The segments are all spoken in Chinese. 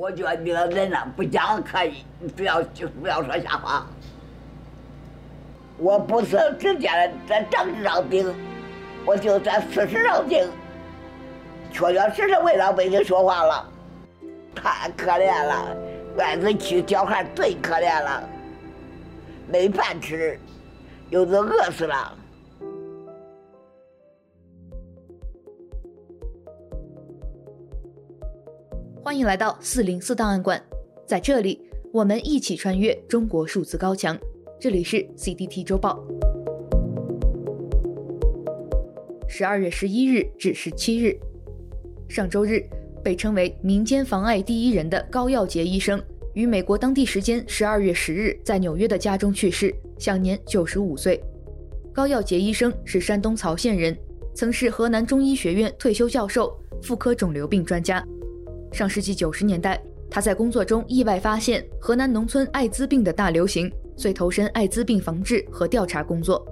我觉得你的人呢，不讲可以，你不要就不要说瞎话。我不是直接的在政治上顶，我就在事实上顶，确确实实为老百姓说话了。太可怜了，外子去小孩最可怜了，没饭吃，有的饿死了。欢迎来到四零四档案馆，在这里，我们一起穿越中国数字高墙。这里是 CDT 周报。十二月十一日至十七日，上周日，被称为民间妨碍第一人的高耀杰医生，于美国当地时间十二月十日在纽约的家中去世，享年九十五岁。高耀杰医生是山东曹县人，曾是河南中医学院退休教授、妇科肿瘤病专家。上世纪九十年代，他在工作中意外发现河南农村艾滋病的大流行，遂投身艾滋病防治和调查工作。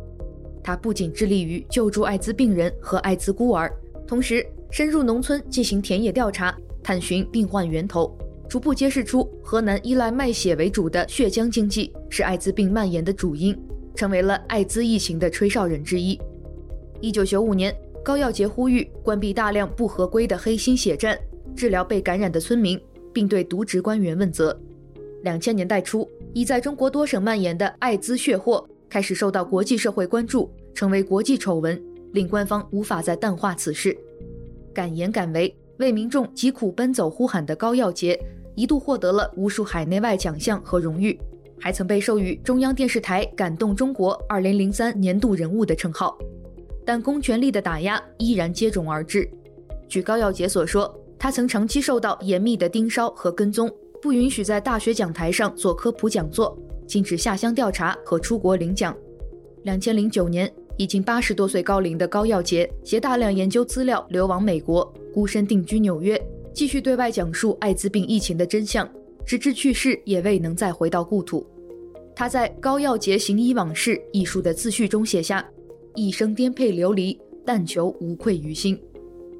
他不仅致力于救助艾滋病人和艾滋孤儿，同时深入农村进行田野调查，探寻病患源头，逐步揭示出河南依赖卖血为主的血浆经济是艾滋病蔓延的主因，成为了艾滋疫情的吹哨人之一。一九九五年，高耀杰呼吁关闭大量不合规的黑心血站。治疗被感染的村民，并对渎职官员问责。两千年代初，已在中国多省蔓延的艾滋血祸开始受到国际社会关注，成为国际丑闻，令官方无法再淡化此事。敢言敢为，为民众疾苦奔走呼喊的高耀洁，一度获得了无数海内外奖项和荣誉，还曾被授予中央电视台“感动中国 ”2003 年度人物的称号。但公权力的打压依然接踵而至。据高耀洁所说，他曾长期受到严密的盯梢和跟踪，不允许在大学讲台上做科普讲座，禁止下乡调查和出国领奖。两千零九年，已经八十多岁高龄的高耀洁携大量研究资料流亡美国，孤身定居纽约，继续对外讲述艾滋病疫情的真相，直至去世也未能再回到故土。他在《高耀洁行医往事》一书的自序中写下：“一生颠沛流离，但求无愧于心。”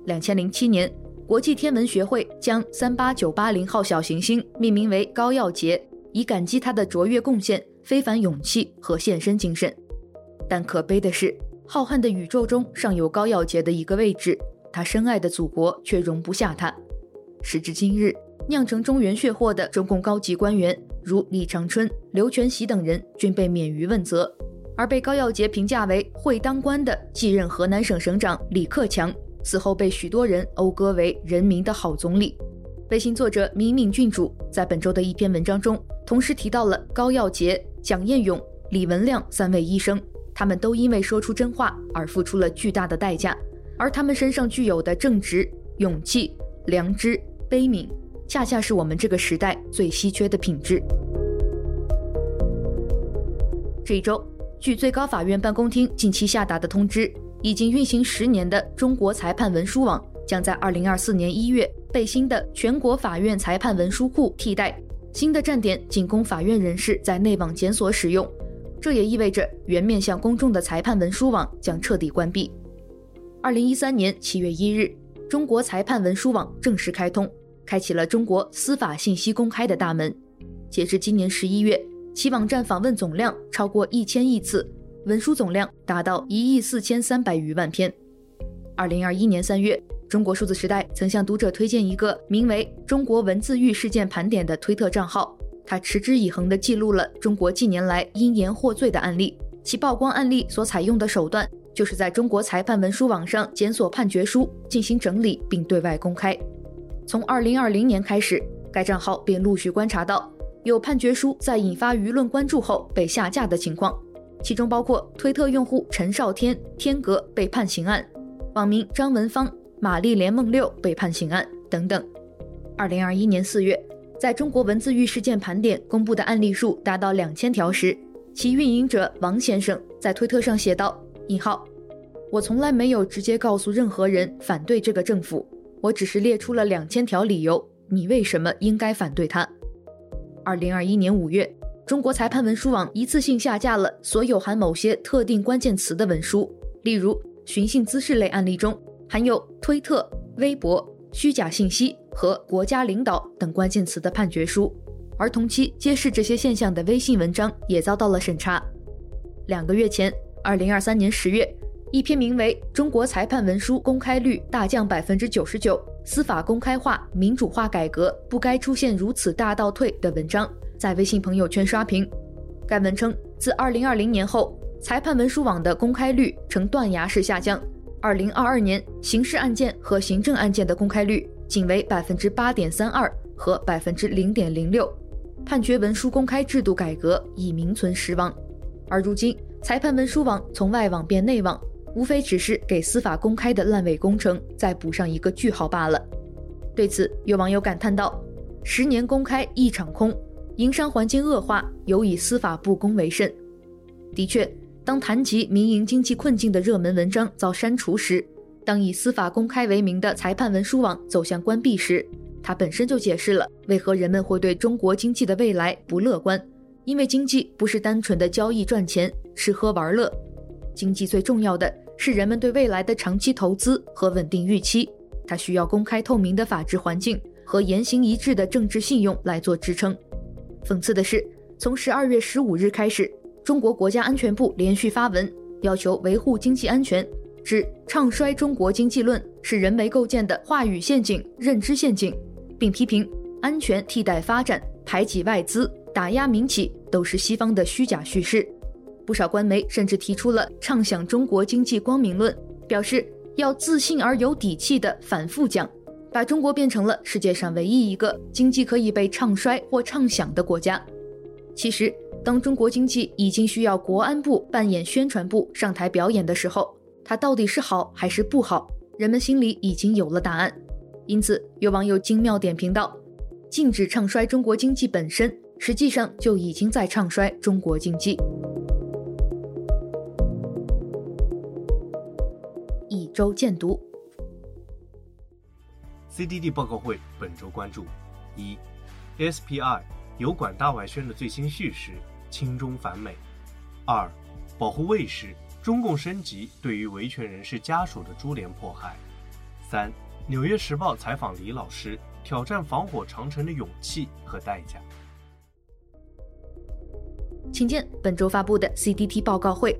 两千零七年。国际天文学会将三八九八零号小行星命名为高耀洁，以感激他的卓越贡献、非凡勇气和献身精神。但可悲的是，浩瀚的宇宙中尚有高耀洁的一个位置，他深爱的祖国却容不下他。时至今日，酿成中原血祸的中共高级官员如李长春、刘全喜等人均被免于问责，而被高耀洁评价为会当官的继任河南省省长李克强。此后被许多人讴歌为人民的好总理。微信作者敏敏郡主在本周的一篇文章中，同时提到了高耀洁、蒋彦勇、李文亮三位医生，他们都因为说出真话而付出了巨大的代价，而他们身上具有的正直、勇气、良知、悲悯，恰恰是我们这个时代最稀缺的品质。这一周，据最高法院办公厅近期下达的通知。已经运行十年的中国裁判文书网将在二零二四年一月被新的全国法院裁判文书库替代，新的站点仅供法院人士在内网检索使用。这也意味着原面向公众的裁判文书网将彻底关闭。二零一三年七月一日，中国裁判文书网正式开通，开启了中国司法信息公开的大门。截至今年十一月，其网站访问总量超过一千亿次。文书总量达到一亿四千三百余万篇。二零二一年三月，中国数字时代曾向读者推荐一个名为“中国文字狱事件盘点”的推特账号，它持之以恒地记录了中国近年来因言获罪的案例。其曝光案例所采用的手段，就是在中国裁判文书网上检索判决书，进行整理并对外公开。从二零二零年开始，该账号便陆续观察到有判决书在引发舆论关注后被下架的情况。其中包括推特用户陈少天天格被判刑案，网名张文芳、玛丽莲梦六被判刑案等等。二零二一年四月，在中国文字狱事件盘点公布的案例数达到两千条时，其运营者王先生在推特上写道：“引号，我从来没有直接告诉任何人反对这个政府，我只是列出了两千条理由，你为什么应该反对他。”二零二一年五月。中国裁判文书网一次性下架了所有含某些特定关键词的文书，例如寻衅滋事类案例中含有推特、微博、虚假信息和国家领导等关键词的判决书，而同期揭示这些现象的微信文章也遭到了审查。两个月前，二零二三年十月，一篇名为《中国裁判文书公开率大降百分之九十九，司法公开化、民主化改革不该出现如此大倒退》的文章在微信朋友圈刷屏。该文称，自二零二零年后，裁判文书网的公开率呈断崖式下降。二零二二年，刑事案件和行政案件的公开率仅为百分之八点三二和百分之零点零六，判决文书公开制度改革已名存实亡。而如今，裁判文书网从外网变内网，无非只是给司法公开的烂尾工程再补上一个句号罢了。对此，有网友感叹道：“十年公开一场空，营商环境恶化，尤以司法不公为甚。”的确。当谈及民营经济困境的热门文章遭删除时，当以司法公开为名的裁判文书网走向关闭时，它本身就解释了为何人们会对中国经济的未来不乐观。因为经济不是单纯的交易赚钱、吃喝玩乐，经济最重要的是人们对未来的长期投资和稳定预期。它需要公开透明的法治环境和言行一致的政治信用来做支撑。讽刺的是，从十二月十五日开始。中国国家安全部连续发文，要求维护经济安全，指唱衰中国经济论是人为构建的话语陷阱、认知陷阱，并批评安全替代发展、排挤外资、打压民企都是西方的虚假叙事。不少官媒甚至提出了畅想中国经济光明论，表示要自信而有底气地反复讲，把中国变成了世界上唯一一个经济可以被唱衰或唱响的国家。其实。当中国经济已经需要国安部扮演宣传部上台表演的时候，它到底是好还是不好？人们心里已经有了答案。因此，有网友精妙点评道：“禁止唱衰中国经济本身，实际上就已经在唱衰中国经济。”一周见读，CDD 报告会本周关注：一，SPI。油管大外宣的最新叙事，亲中反美。二，保护卫士，中共升级对于维权人士家属的株连迫害。三，纽约时报采访李老师，挑战防火长城的勇气和代价。请见本周发布的 CDT 报告会，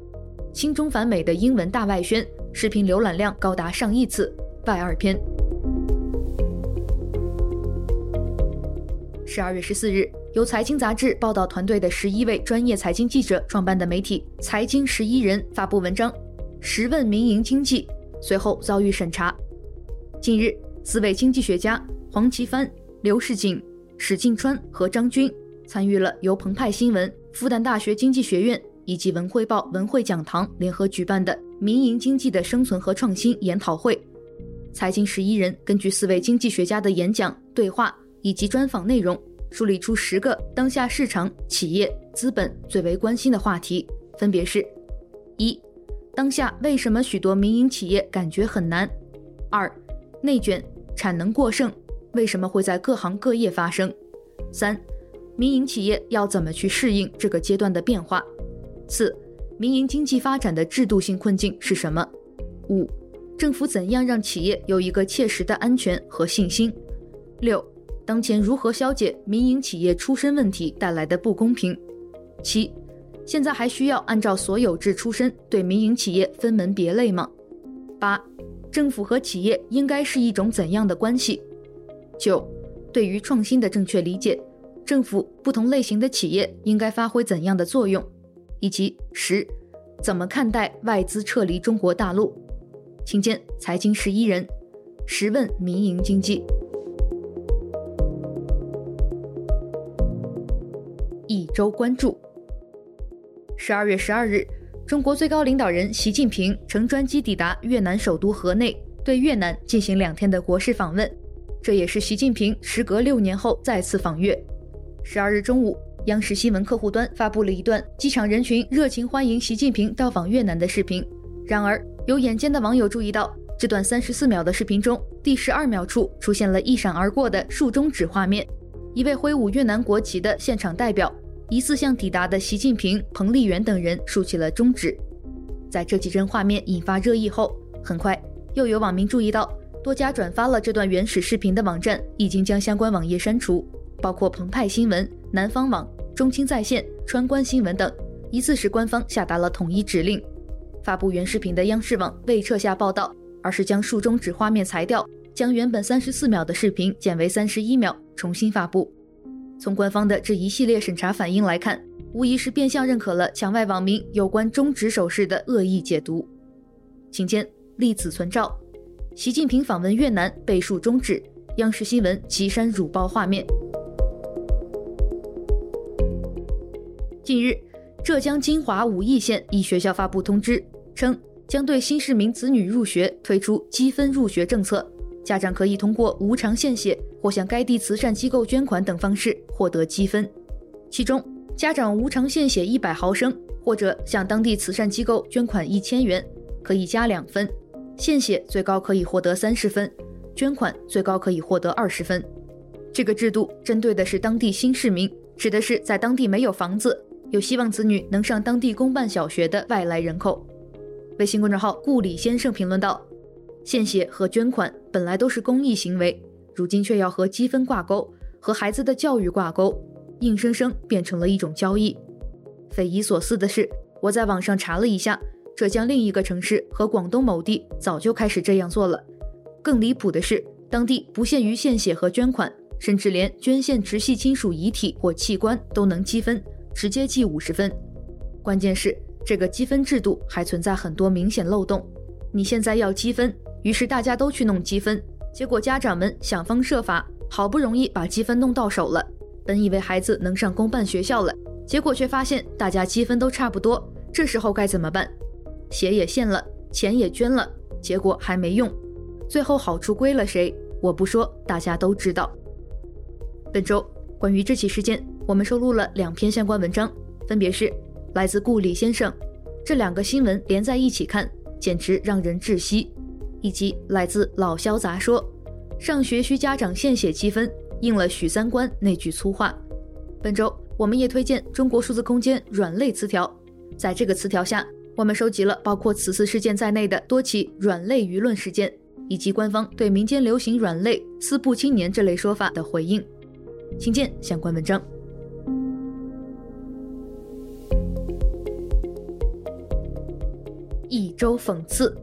亲中反美的英文大外宣，视频浏览量高达上亿次，外二篇。十二月十四日。由财经杂志报道团队的十一位专业财经记者创办的媒体《财经十一人》发布文章《十问民营经济》，随后遭遇审查。近日，四位经济学家黄奇帆、刘世锦、史进川和张军参与了由澎湃新闻、复旦大学经济学院以及文汇报文汇讲堂联合举办的“民营经济的生存和创新”研讨会。财经十一人根据四位经济学家的演讲、对话以及专访内容。梳理出十个当下市场、企业、资本最为关心的话题，分别是：一、当下为什么许多民营企业感觉很难；二、内卷、产能过剩为什么会在各行各业发生；三、民营企业要怎么去适应这个阶段的变化；四、民营经济发展的制度性困境是什么；五、政府怎样让企业有一个切实的安全和信心；六。当前如何消解民营企业出身问题带来的不公平？七，现在还需要按照所有制出身对民营企业分门别类吗？八，政府和企业应该是一种怎样的关系？九，对于创新的正确理解，政府不同类型的企业应该发挥怎样的作用？以及十，怎么看待外资撤离中国大陆？请见财经十一人，十问民营经济。一周关注。十二月十二日，中国最高领导人习近平乘专机抵达越南首都河内，对越南进行两天的国事访问。这也是习近平时隔六年后再次访越。十二日中午，央视新闻客户端发布了一段机场人群热情欢迎习近平到访越南的视频。然而，有眼尖的网友注意到，这段三十四秒的视频中，第十二秒处出现了一闪而过的竖中指画面。一位挥舞越南国旗的现场代表，疑似向抵达的习近平、彭丽媛等人竖起了中指。在这几帧画面引发热议后，很快又有网民注意到，多家转发了这段原始视频的网站已经将相关网页删除，包括澎湃新闻、南方网、中青在线、川观新闻等，疑似是官方下达了统一指令。发布原视频的央视网未撤下报道，而是将竖中指画面裁掉，将原本三十四秒的视频减为三十一秒，重新发布。从官方的这一系列审查反应来看，无疑是变相认可了墙外网民有关中指手势的恶意解读。请见立子存照。习近平访问越南被竖中指，央视新闻岐山辱报画面。近日，浙江金华武义县一学校发布通知，称将对新市民子女入学推出积分入学政策，家长可以通过无偿献血或向该地慈善机构捐款等方式获得积分。其中，家长无偿献血一百毫升或者向当地慈善机构捐款一千元，可以加两分。献血最高可以获得三十分，捐款最高可以获得二十分。这个制度针对的是当地新市民，指的是在当地没有房子，有希望子女能上当地公办小学的外来人口。微信公众号顾里先生评论道：“献血和捐款本来都是公益行为，如今却要和积分挂钩，和孩子的教育挂钩，硬生生变成了一种交易。匪夷所思的是，我在网上查了一下。”浙江另一个城市和广东某地早就开始这样做了。更离谱的是，当地不限于献血和捐款，甚至连捐献直系亲属遗体或器官都能积分，直接记五十分。关键是这个积分制度还存在很多明显漏洞。你现在要积分，于是大家都去弄积分，结果家长们想方设法，好不容易把积分弄到手了，本以为孩子能上公办学校了，结果却发现大家积分都差不多，这时候该怎么办？血也献了，钱也捐了，结果还没用，最后好处归了谁？我不说，大家都知道。本周关于这起事件，我们收录了两篇相关文章，分别是来自顾里先生，这两个新闻连在一起看，简直让人窒息；以及来自老萧杂说，上学需家长献血积分，应了许三观那句粗话。本周我们也推荐中国数字空间软肋词条，在这个词条下。我们收集了包括此次事件在内的多起软肋舆论事件，以及官方对民间流行“软肋”“四不青年”这类说法的回应，请见相关文章。一周讽刺，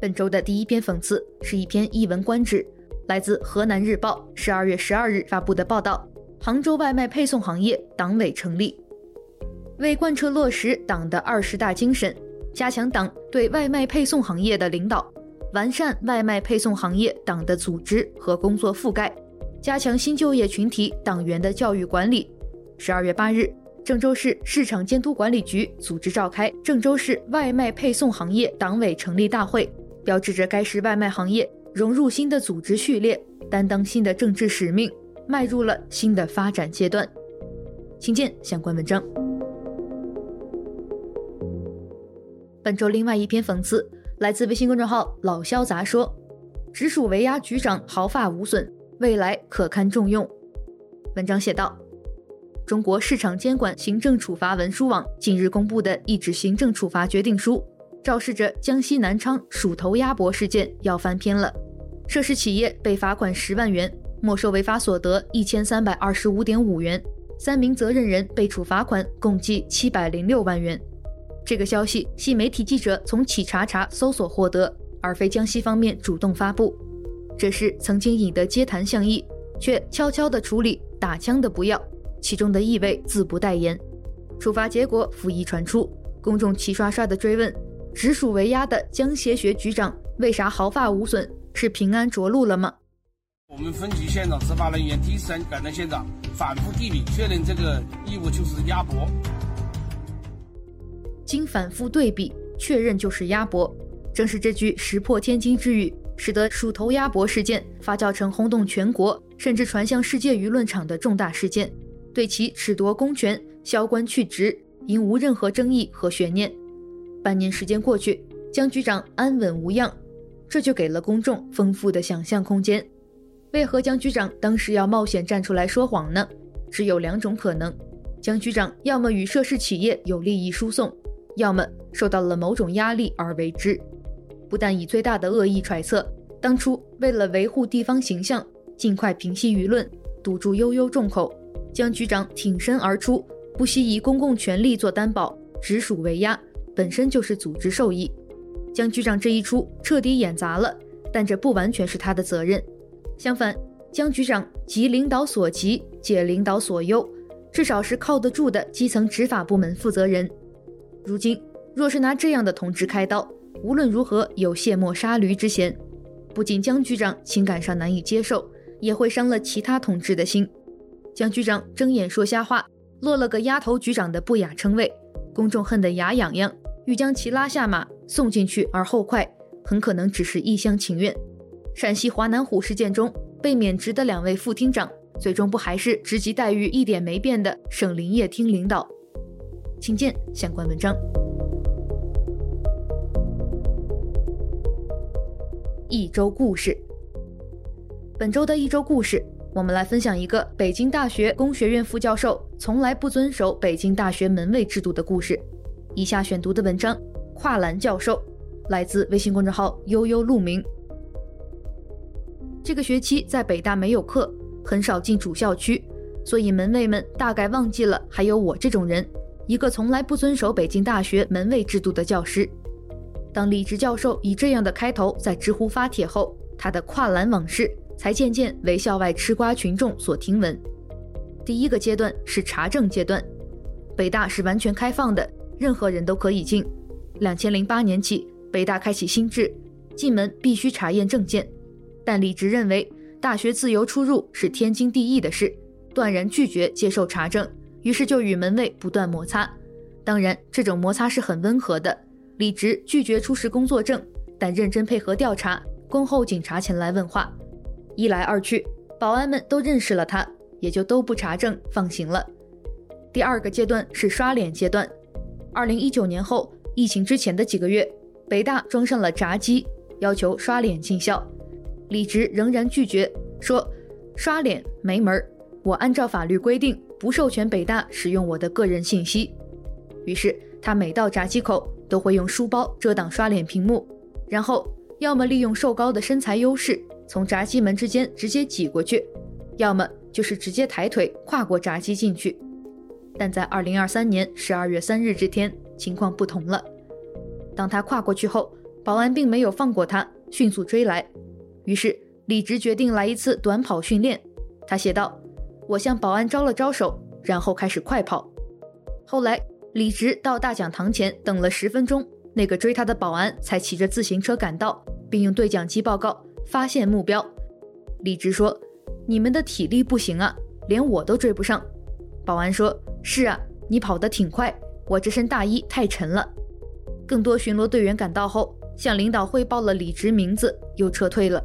本周的第一篇讽刺是一篇一文观止，来自河南日报十二月十二日发布的报道：杭州外卖配送行业党委成立。为贯彻落实党的二十大精神，加强党对外卖配送行业的领导，完善外卖配送行业党的组织和工作覆盖，加强新就业群体党员的教育管理。十二月八日，郑州市市场监督管理局组织召开郑州市外卖配送行业党委成立大会，标志着该市外卖行业融入新的组织序列，担当新的政治使命，迈入了新的发展阶段。请见相关文章。本周另外一篇讽刺来自微信公众号“老肖杂说”，直属维亚局长毫发无损，未来可堪重用。文章写道：中国市场监管行政处罚文书网近日公布的一纸行政处罚决定书，昭示着江西南昌鼠头鸭脖事件要翻篇了。涉事企业被罚款十万元，没收违法所得一千三百二十五点五元，三名责任人被处罚款共计七百零六万元。这个消息系媒体记者从企查查搜索获得，而非江西方面主动发布。这是曾经引得街谈巷议，却悄悄地处理，打枪的不要，其中的意味自不待言。处罚结果甫一传出，公众齐刷刷地追问：直属维亚的江协学局长为啥毫发无损？是平安着陆了吗？我们分局现场执法人员第一时间赶到现场，反复地理确认这个异物就是鸭脖。经反复对比确认就是鸭脖，正是这句石破天惊之语，使得鼠头鸭脖事件发酵成轰动全国甚至传向世界舆论场的重大事件，对其褫夺公权、削官去职，应无任何争议和悬念。半年时间过去，江局长安稳无恙，这就给了公众丰富的想象空间。为何江局长当时要冒险站出来说谎呢？只有两种可能：江局长要么与涉事企业有利益输送。要么受到了某种压力而为之。不但以最大的恶意揣测，当初为了维护地方形象，尽快平息舆论，堵住悠悠众口，江局长挺身而出，不惜以公共权力做担保，直属为压，本身就是组织受益。江局长这一出彻底演砸了，但这不完全是他的责任。相反，江局长急领导所急，解领导所忧，至少是靠得住的基层执法部门负责人。如今，若是拿这样的同志开刀，无论如何有卸磨杀驴之嫌。不仅江局长情感上难以接受，也会伤了其他同志的心。江局长睁眼说瞎话，落了个丫头局长的不雅称谓，公众恨得牙痒痒，欲将其拉下马送进去而后快，很可能只是一厢情愿。陕西华南虎事件中被免职的两位副厅长，最终不还是职级待遇一点没变的省林业厅领导？请见相关文章。一周故事。本周的一周故事，我们来分享一个北京大学工学院副教授从来不遵守北京大学门卫制度的故事。以下选读的文章《跨栏教授》，来自微信公众号悠悠鹿鸣。这个学期在北大没有课，很少进主校区，所以门卫们大概忘记了还有我这种人，一个从来不遵守北京大学门卫制度的教师。当李直教授以这样的开头在知乎发帖后，他的跨栏往事才渐渐为校外吃瓜群众所听闻。第一个阶段是查证阶段，北大是完全开放的，任何人都可以进。两千零八年起，北大开启新制，进门必须查验证件。但李直认为大学自由出入是天经地义的事，断然拒绝接受查证，于是就与门卫不断摩擦。当然，这种摩擦是很温和的。李直拒绝出示工作证，但认真配合调查，恭候警察前来问话。一来二去，保安们都认识了他，也就都不查证，放行了。第二个阶段是刷脸阶段。二零一九年后，疫情之前的几个月，北大装上了闸机，要求刷脸进校。李直仍然拒绝，说：“刷脸没门儿，我按照法律规定不授权北大使用我的个人信息。”于是他每到闸机口都会用书包遮挡刷脸屏幕，然后要么利用瘦高的身材优势从闸机门之间直接挤过去，要么就是直接抬腿跨过闸机进去。但在二零二三年十二月三日这天，情况不同了。当他跨过去后，保安并没有放过他，迅速追来。于是李直决定来一次短跑训练。他写道：“我向保安招了招手，然后开始快跑。”后来李直到大讲堂前等了十分钟，那个追他的保安才骑着自行车赶到，并用对讲机报告发现目标。李直说：“你们的体力不行啊，连我都追不上。”保安说：“是啊，你跑得挺快，我这身大衣太沉了。”更多巡逻队员赶到后，向领导汇报了李直名字，又撤退了。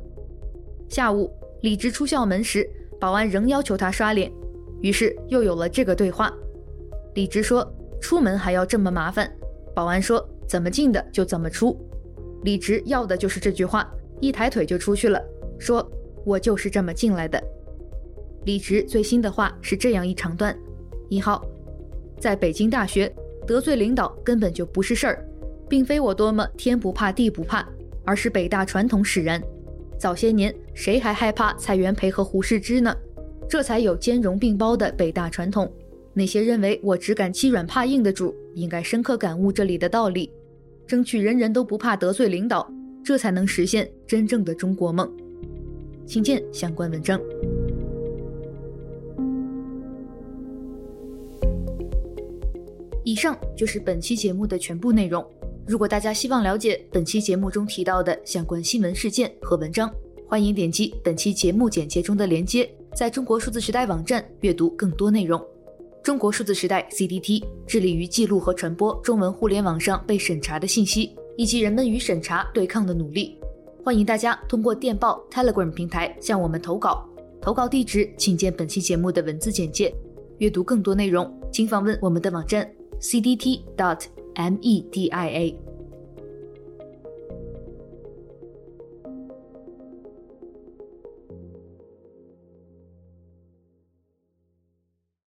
下午，李直出校门时，保安仍要求他刷脸，于是又有了这个对话。李直说：“出门还要这么麻烦。”保安说：“怎么进的就怎么出。”李直要的就是这句话，一抬腿就出去了，说：“我就是这么进来的。”李直最新的话是这样一长段：一号，在北京大学得罪领导根本就不是事儿，并非我多么天不怕地不怕，而是北大传统使然。早些年，谁还害怕蔡元培和胡适之呢？这才有兼容并包的北大传统。那些认为我只敢欺软怕硬的主，应该深刻感悟这里的道理，争取人人都不怕得罪领导，这才能实现真正的中国梦。请见相关文章。以上就是本期节目的全部内容。如果大家希望了解本期节目中提到的相关新闻事件和文章，欢迎点击本期节目简介中的链接，在中国数字时代网站阅读更多内容。中国数字时代 （CDT） 致力于记录和传播中文互联网上被审查的信息，以及人们与审查对抗的努力。欢迎大家通过电报 Telegram 平台向我们投稿，投稿地址请见本期节目的文字简介。阅读更多内容，请访问我们的网站 cdt.media